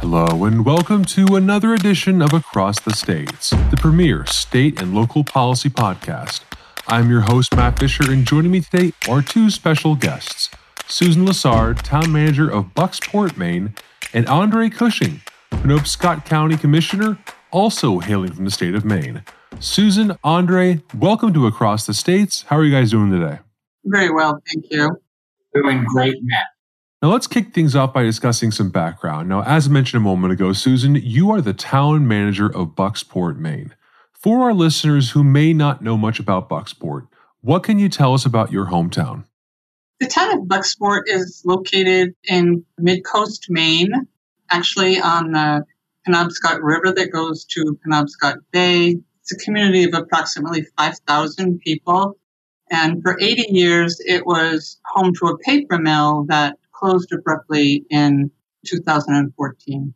Hello, and welcome to another edition of Across the States, the premier state and local policy podcast. I'm your host, Matt Fisher, and joining me today are two special guests Susan Lessard, town manager of Bucksport, Maine, and Andre Cushing, Penobscot County Commissioner, also hailing from the state of Maine. Susan, Andre, welcome to Across the States. How are you guys doing today? Very well, thank you. Doing great, Matt. Now, let's kick things off by discussing some background. Now, as mentioned a moment ago, Susan, you are the town manager of Bucksport, Maine. For our listeners who may not know much about Bucksport, what can you tell us about your hometown? The town of Bucksport is located in mid coast Maine, actually on the Penobscot River that goes to Penobscot Bay. It's a community of approximately 5,000 people. And for 80 years, it was home to a paper mill that closed abruptly in 2014.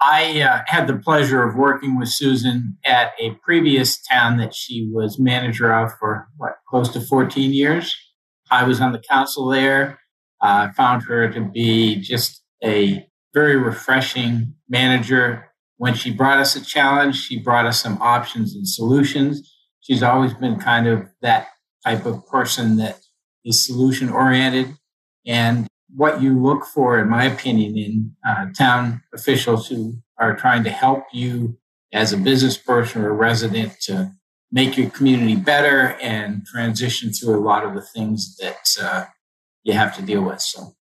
I uh, had the pleasure of working with Susan at a previous town that she was manager of for what, close to 14 years. I was on the council there. I uh, found her to be just a very refreshing manager. When she brought us a challenge, she brought us some options and solutions. She's always been kind of that type of person that is solution oriented. And what you look for, in my opinion, in uh, town officials who are trying to help you as a business person or a resident to make your community better and transition through a lot of the things that uh, you have to deal with. So.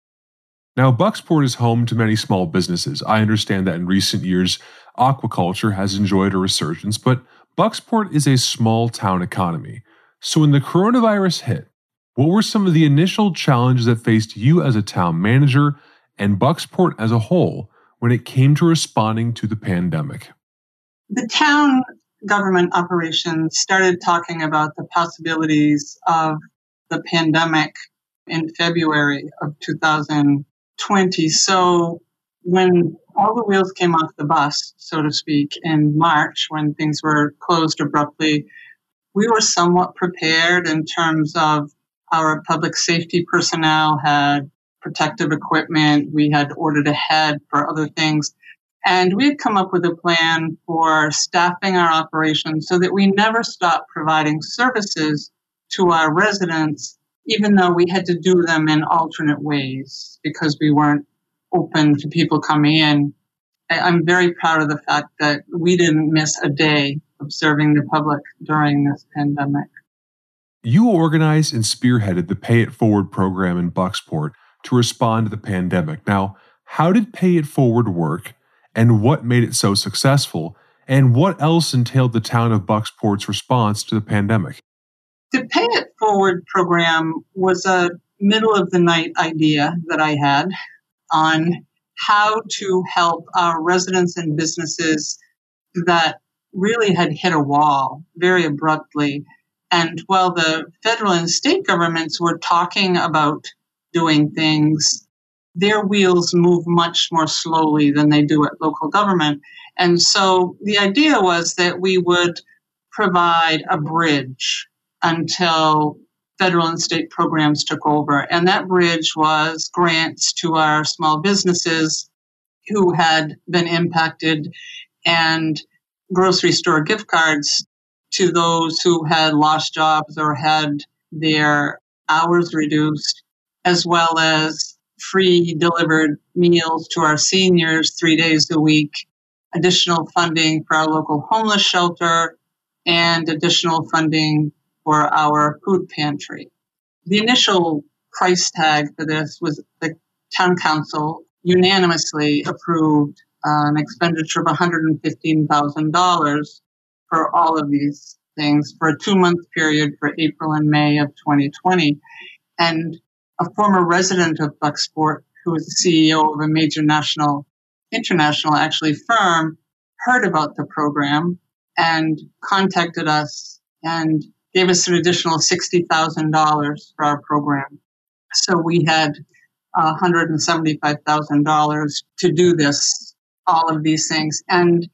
Now, Bucksport is home to many small businesses. I understand that in recent years, aquaculture has enjoyed a resurgence, but Bucksport is a small town economy. So when the coronavirus hit, what were some of the initial challenges that faced you as a town manager and Bucksport as a whole when it came to responding to the pandemic? The town government operations started talking about the possibilities of the pandemic in February of 2020. So when all the wheels came off the bus, so to speak, in March, when things were closed abruptly, we were somewhat prepared in terms of our public safety personnel had protective equipment. We had ordered ahead for other things. And we had come up with a plan for staffing our operations so that we never stopped providing services to our residents, even though we had to do them in alternate ways because we weren't open to people coming in. I'm very proud of the fact that we didn't miss a day of serving the public during this pandemic. You organized and spearheaded the Pay It Forward program in Bucksport to respond to the pandemic. Now, how did Pay It Forward work, and what made it so successful, and what else entailed the town of Bucksport's response to the pandemic? The Pay It Forward program was a middle of the night idea that I had on how to help our residents and businesses that really had hit a wall very abruptly and while the federal and state governments were talking about doing things, their wheels move much more slowly than they do at local government. And so the idea was that we would provide a bridge until federal and state programs took over. And that bridge was grants to our small businesses who had been impacted and grocery store gift cards to those who had lost jobs or had their hours reduced, as well as free delivered meals to our seniors three days a week, additional funding for our local homeless shelter, and additional funding for our food pantry. The initial price tag for this was the town council unanimously approved uh, an expenditure of $115,000 for all of these things for a two month period for April and May of 2020. And a former resident of Bucksport, who was the CEO of a major national, international actually firm, heard about the program and contacted us and gave us an additional $60,000 for our program. So we had $175,000 to do this, all of these things. And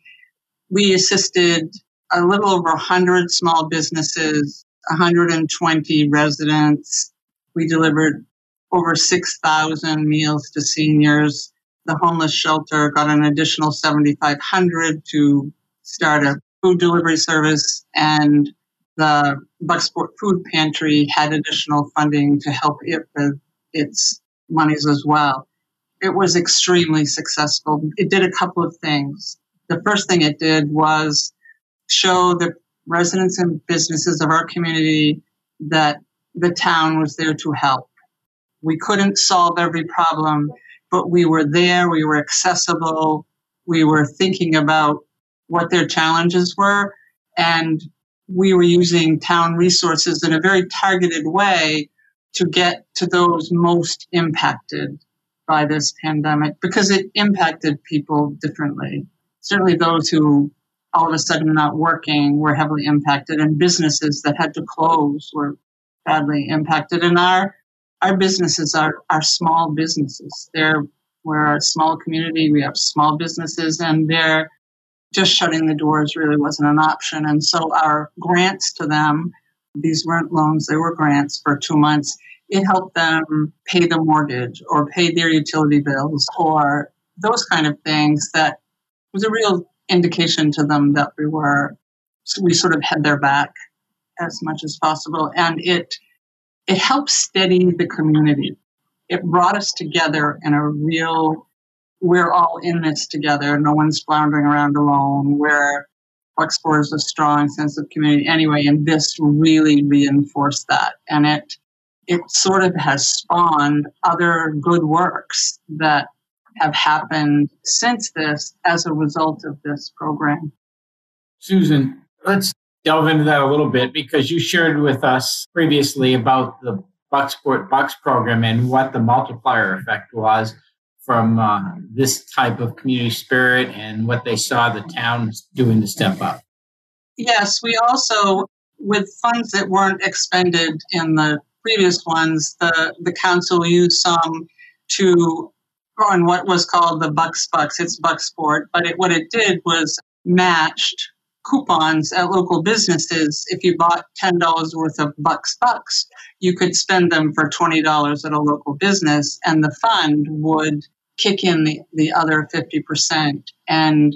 we assisted a little over 100 small businesses, 120 residents. We delivered over 6,000 meals to seniors. The homeless shelter got an additional 7500 to start a food delivery service and the Bucksport Food Pantry had additional funding to help it with its monies as well. It was extremely successful. It did a couple of things. The first thing it did was show the residents and businesses of our community that the town was there to help. We couldn't solve every problem, but we were there, we were accessible, we were thinking about what their challenges were, and we were using town resources in a very targeted way to get to those most impacted by this pandemic because it impacted people differently. Certainly, those who all of a sudden not working were heavily impacted, and businesses that had to close were badly impacted. And our our businesses are are small businesses. They're we're a small community. We have small businesses, and they're just shutting the doors really wasn't an option. And so our grants to them, these weren't loans, they were grants for two months. It helped them pay the mortgage or pay their utility bills or those kind of things that was a real indication to them that we were, we sort of had their back as much as possible. And it, it helped steady the community. It brought us together in a real we're all in this together. No one's floundering around alone. We're is a strong sense of community anyway, and this really reinforced that. And it it sort of has spawned other good works that have happened since this as a result of this program. Susan, let's delve into that a little bit because you shared with us previously about the Bucksport Bucks program and what the multiplier effect was from uh, this type of community spirit and what they saw the town doing to step up? Yes, we also, with funds that weren't expended in the previous ones, the, the council used some to on what was called the Bucks Bucks. It's Bucksport, but it, what it did was matched coupons at local businesses. If you bought $10 worth of Bucks Bucks, you could spend them for $20 at a local business, and the fund would kick in the, the other 50%. And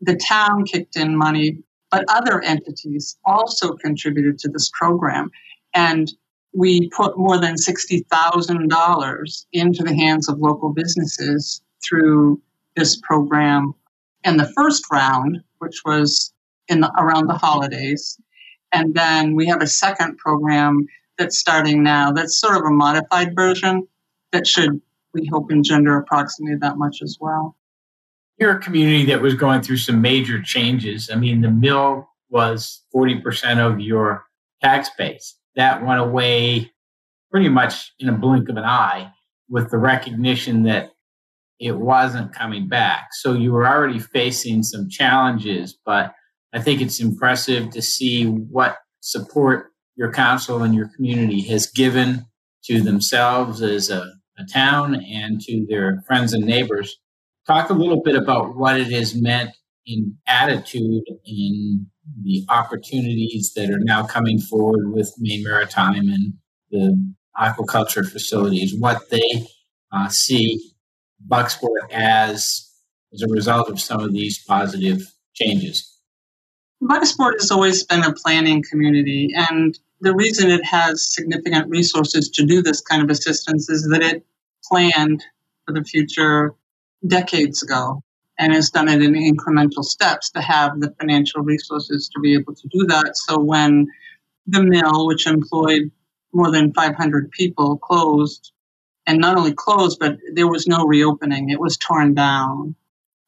the town kicked in money, but other entities also contributed to this program. And we put more than $60,000 into the hands of local businesses through this program in the first round, which was in the, around the holidays. And then we have a second program that's starting now that's sort of a modified version that should we hope engender approximately that much as well. You're a community that was going through some major changes. I mean, the mill was 40% of your tax base. That went away pretty much in a blink of an eye with the recognition that it wasn't coming back. So you were already facing some challenges, but I think it's impressive to see what support your council and your community has given to themselves as a a town and to their friends and neighbors. Talk a little bit about what it has meant in attitude in the opportunities that are now coming forward with Maine Maritime and the aquaculture facilities, what they uh, see Bucksport as as a result of some of these positive changes. Bucksport has always been a planning community, and the reason it has significant resources to do this kind of assistance is that it planned for the future decades ago and has done it in incremental steps to have the financial resources to be able to do that. So when the mill, which employed more than 500 people, closed, and not only closed, but there was no reopening, it was torn down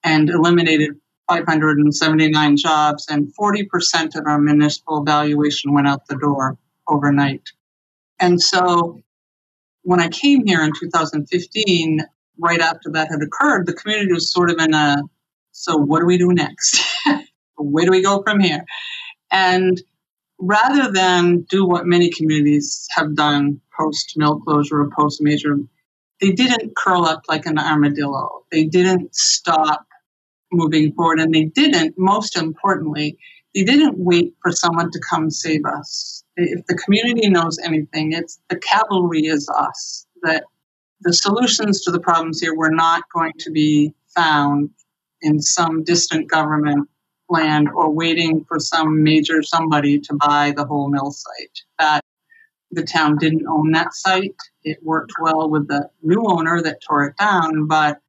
and eliminated 579 jobs, and 40% of our municipal valuation went out the door overnight. And so when I came here in 2015, right after that had occurred, the community was sort of in a so what do we do next? Where do we go from here? And rather than do what many communities have done post mill closure or post major, they didn't curl up like an armadillo. They didn't stop moving forward. And they didn't, most importantly, they didn't wait for someone to come save us. If the community knows anything, it's the cavalry is us. That the solutions to the problems here were not going to be found in some distant government land or waiting for some major somebody to buy the whole mill site. That the town didn't own that site. It worked well with the new owner that tore it down, but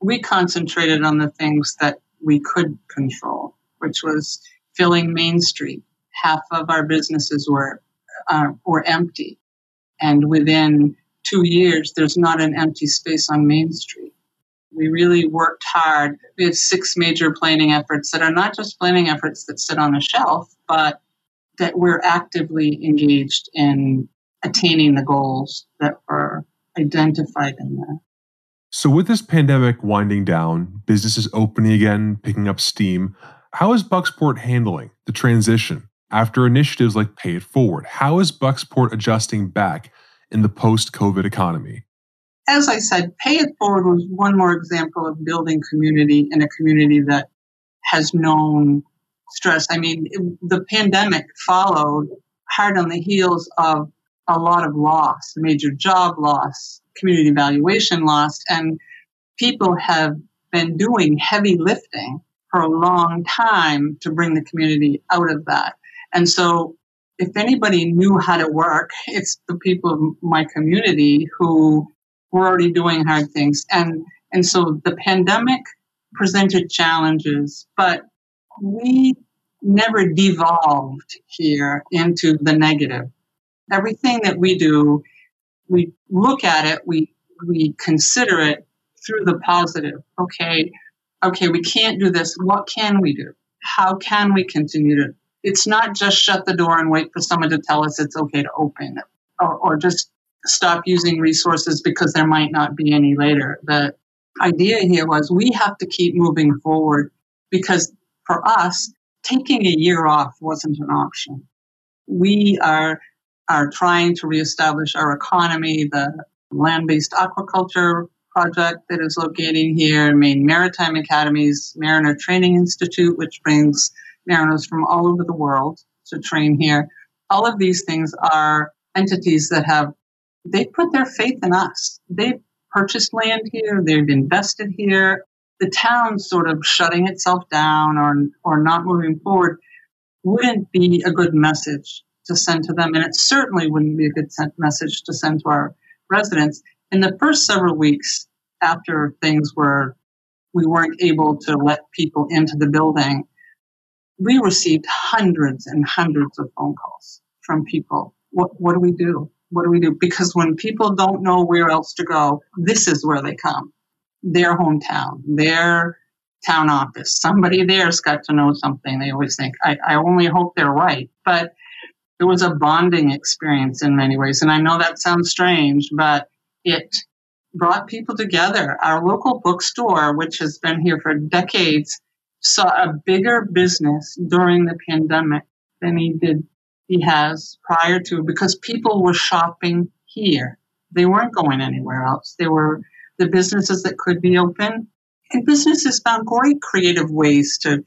we concentrated on the things that we could control, which was filling Main Street. Half of our businesses were uh, were empty, and within two years, there's not an empty space on Main Street. We really worked hard. We have six major planning efforts that are not just planning efforts that sit on a shelf, but that we're actively engaged in attaining the goals that were identified in there. So, with this pandemic winding down, businesses opening again, picking up steam, how is Bucksport handling the transition after initiatives like Pay It Forward? How is Bucksport adjusting back in the post COVID economy? As I said, Pay It Forward was one more example of building community in a community that has known stress. I mean, the pandemic followed hard on the heels of a lot of loss, major job loss, community valuation loss, and people have been doing heavy lifting for a long time to bring the community out of that. And so, if anybody knew how to work, it's the people of my community who were already doing hard things. And, and so the pandemic presented challenges, but we never devolved here into the negative. Everything that we do, we look at it, we we consider it through the positive. Okay, okay, we can't do this. What can we do? How can we continue to? It's not just shut the door and wait for someone to tell us it's okay to open or, or just stop using resources because there might not be any later. The idea here was we have to keep moving forward because for us, taking a year off wasn't an option. We are are trying to reestablish our economy. The land-based aquaculture project that is located here, Maine Maritime Academy's Mariner Training Institute, which brings mariners from all over the world to train here. All of these things are entities that have they put their faith in us. They've purchased land here, they've invested here. The town sort of shutting itself down or or not moving forward wouldn't be a good message to send to them. And it certainly wouldn't be a good message to send to our residents. In the first several weeks after things were, we weren't able to let people into the building, we received hundreds and hundreds of phone calls from people. What, what do we do? What do we do? Because when people don't know where else to go, this is where they come. Their hometown, their town office. Somebody there's got to know something. They always think, I, I only hope they're right. But it was a bonding experience in many ways. And I know that sounds strange, but it brought people together. Our local bookstore, which has been here for decades, saw a bigger business during the pandemic than he did he has prior to because people were shopping here. They weren't going anywhere else. They were the businesses that could be open. And businesses found great creative ways to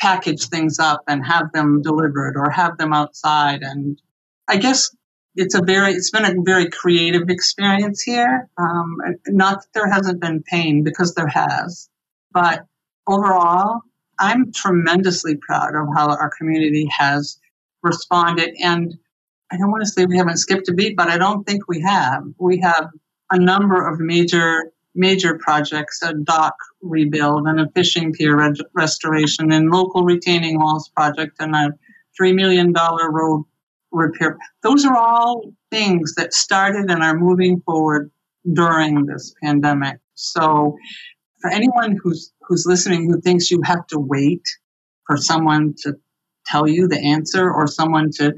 package things up and have them delivered or have them outside. And I guess it's a very, it's been a very creative experience here. Um, not that there hasn't been pain because there has, but overall, I'm tremendously proud of how our community has responded. And I don't want to say we haven't skipped a beat, but I don't think we have. We have a number of major major projects, a dock rebuild and a fishing pier re- restoration and local retaining walls project and a $3 million road repair. Those are all things that started and are moving forward during this pandemic. So for anyone who's who's listening who thinks you have to wait for someone to tell you the answer or someone to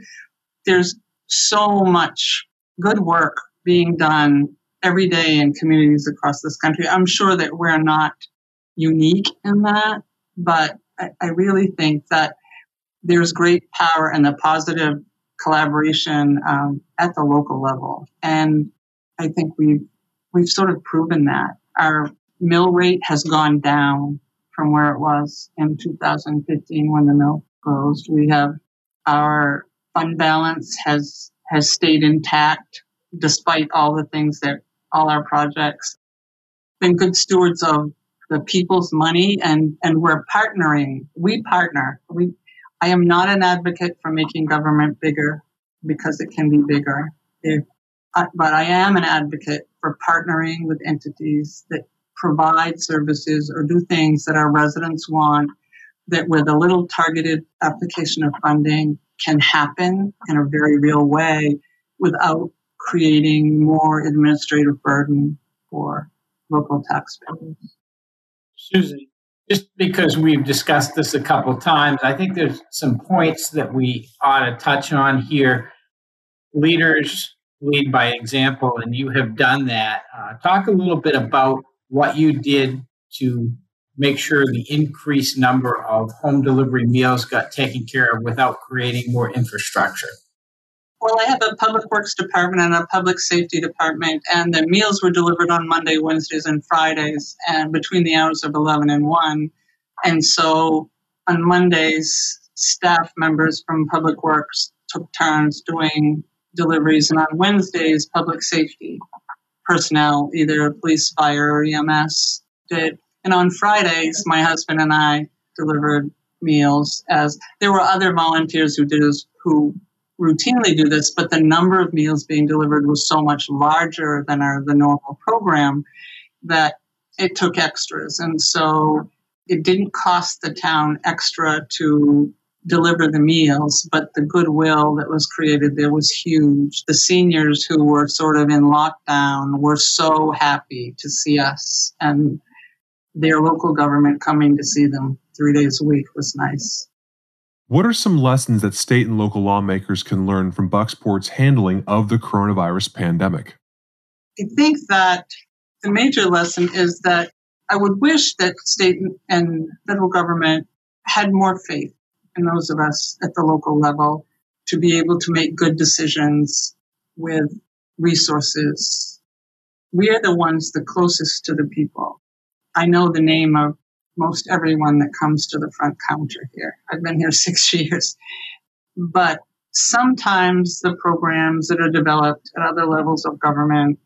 there's so much good work being done every day in communities across this country. I'm sure that we're not unique in that, but I, I really think that there's great power in the positive collaboration um, at the local level, and I think we've we've sort of proven that our mill rate has gone down from where it was in 2015 when the mill closed. We have our fund balance has has stayed intact despite all the things that all our projects. Been good stewards of the people's money and, and we're partnering. We partner. We, I am not an advocate for making government bigger because it can be bigger. If, uh, but I am an advocate for partnering with entities that provide services or do things that our residents want that with a little targeted application of funding can happen in a very real way without creating more administrative burden for local taxpayers. Susan, just because we've discussed this a couple times, I think there's some points that we ought to touch on here. Leaders lead by example, and you have done that. Uh, talk a little bit about what you did to make sure the increased number of home delivery meals got taken care of without creating more infrastructure. Well, I have a public works department and a public safety department, and the meals were delivered on Monday, Wednesdays, and Fridays, and between the hours of 11 and 1. And so on Mondays, staff members from public works took turns doing deliveries, and on Wednesdays, public safety personnel, either police, fire, or EMS, did. And on Fridays, my husband and I delivered meals as there were other volunteers who did this, who routinely do this, but the number of meals being delivered was so much larger than our the normal program that it took extras. And so it didn't cost the town extra to deliver the meals, but the goodwill that was created there was huge. The seniors who were sort of in lockdown were so happy to see us and their local government coming to see them three days a week was nice. What are some lessons that state and local lawmakers can learn from Bucksport's handling of the coronavirus pandemic? I think that the major lesson is that I would wish that state and federal government had more faith in those of us at the local level to be able to make good decisions with resources. We are the ones the closest to the people. I know the name of most everyone that comes to the front counter here. I've been here six years. But sometimes the programs that are developed at other levels of government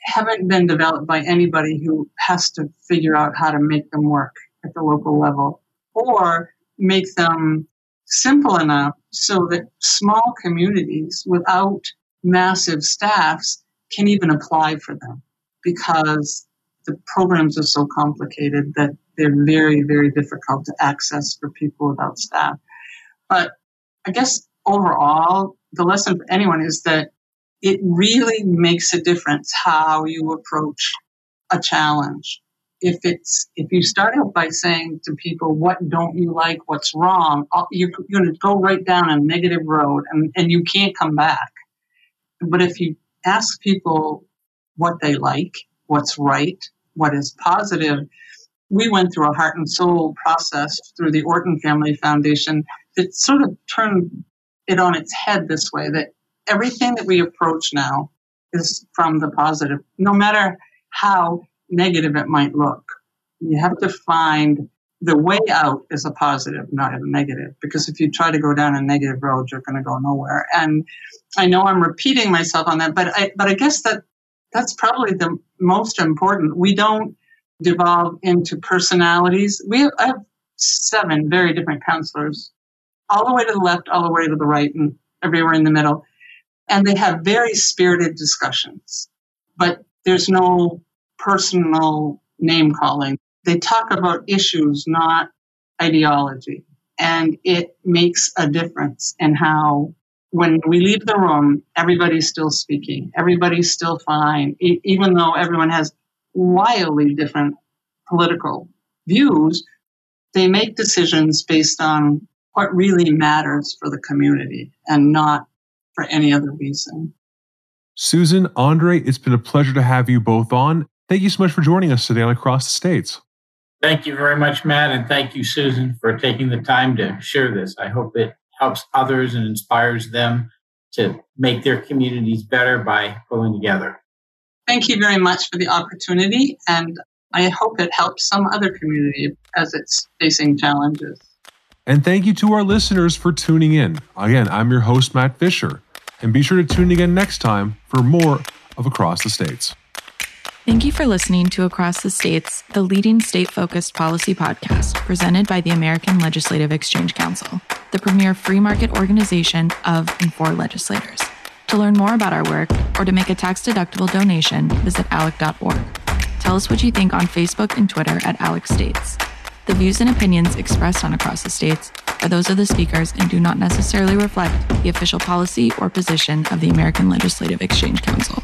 haven't been developed by anybody who has to figure out how to make them work at the local level or make them simple enough so that small communities without massive staffs can even apply for them because the programs are so complicated that they're very, very difficult to access for people without staff. But I guess overall, the lesson for anyone is that it really makes a difference how you approach a challenge. If it's if you start out by saying to people, "What don't you like? What's wrong?" You're going to go right down a negative road, and, and you can't come back. But if you ask people what they like, what's right, what is positive, we went through a heart and soul process through the Orton Family Foundation that sort of turned it on its head this way that everything that we approach now is from the positive, no matter how negative it might look. You have to find the way out is a positive, not a negative, because if you try to go down a negative road, you're going to go nowhere. And I know I'm repeating myself on that, but I, but I guess that that's probably the most important. We don't devolve into personalities. We have, I have seven very different councilors, all the way to the left, all the way to the right, and everywhere in the middle. And they have very spirited discussions, but there's no personal name calling. They talk about issues, not ideology. And it makes a difference in how, when we leave the room, everybody's still speaking, everybody's still fine, even though everyone has wildly different political views, they make decisions based on what really matters for the community and not for any other reason. Susan, Andre, it's been a pleasure to have you both on. Thank you so much for joining us today on Across the States. Thank you very much, Matt, and thank you, Susan, for taking the time to share this. I hope it helps others and inspires them to make their communities better by pulling together. Thank you very much for the opportunity, and I hope it helps some other community as it's facing challenges. And thank you to our listeners for tuning in. Again, I'm your host, Matt Fisher, and be sure to tune in again next time for more of Across the States. Thank you for listening to Across the States, the leading state focused policy podcast presented by the American Legislative Exchange Council, the premier free market organization of and for legislators. To learn more about our work or to make a tax deductible donation, visit alec.org. Tell us what you think on Facebook and Twitter at Alec States. The views and opinions expressed on Across the States are those of the speakers and do not necessarily reflect the official policy or position of the American Legislative Exchange Council.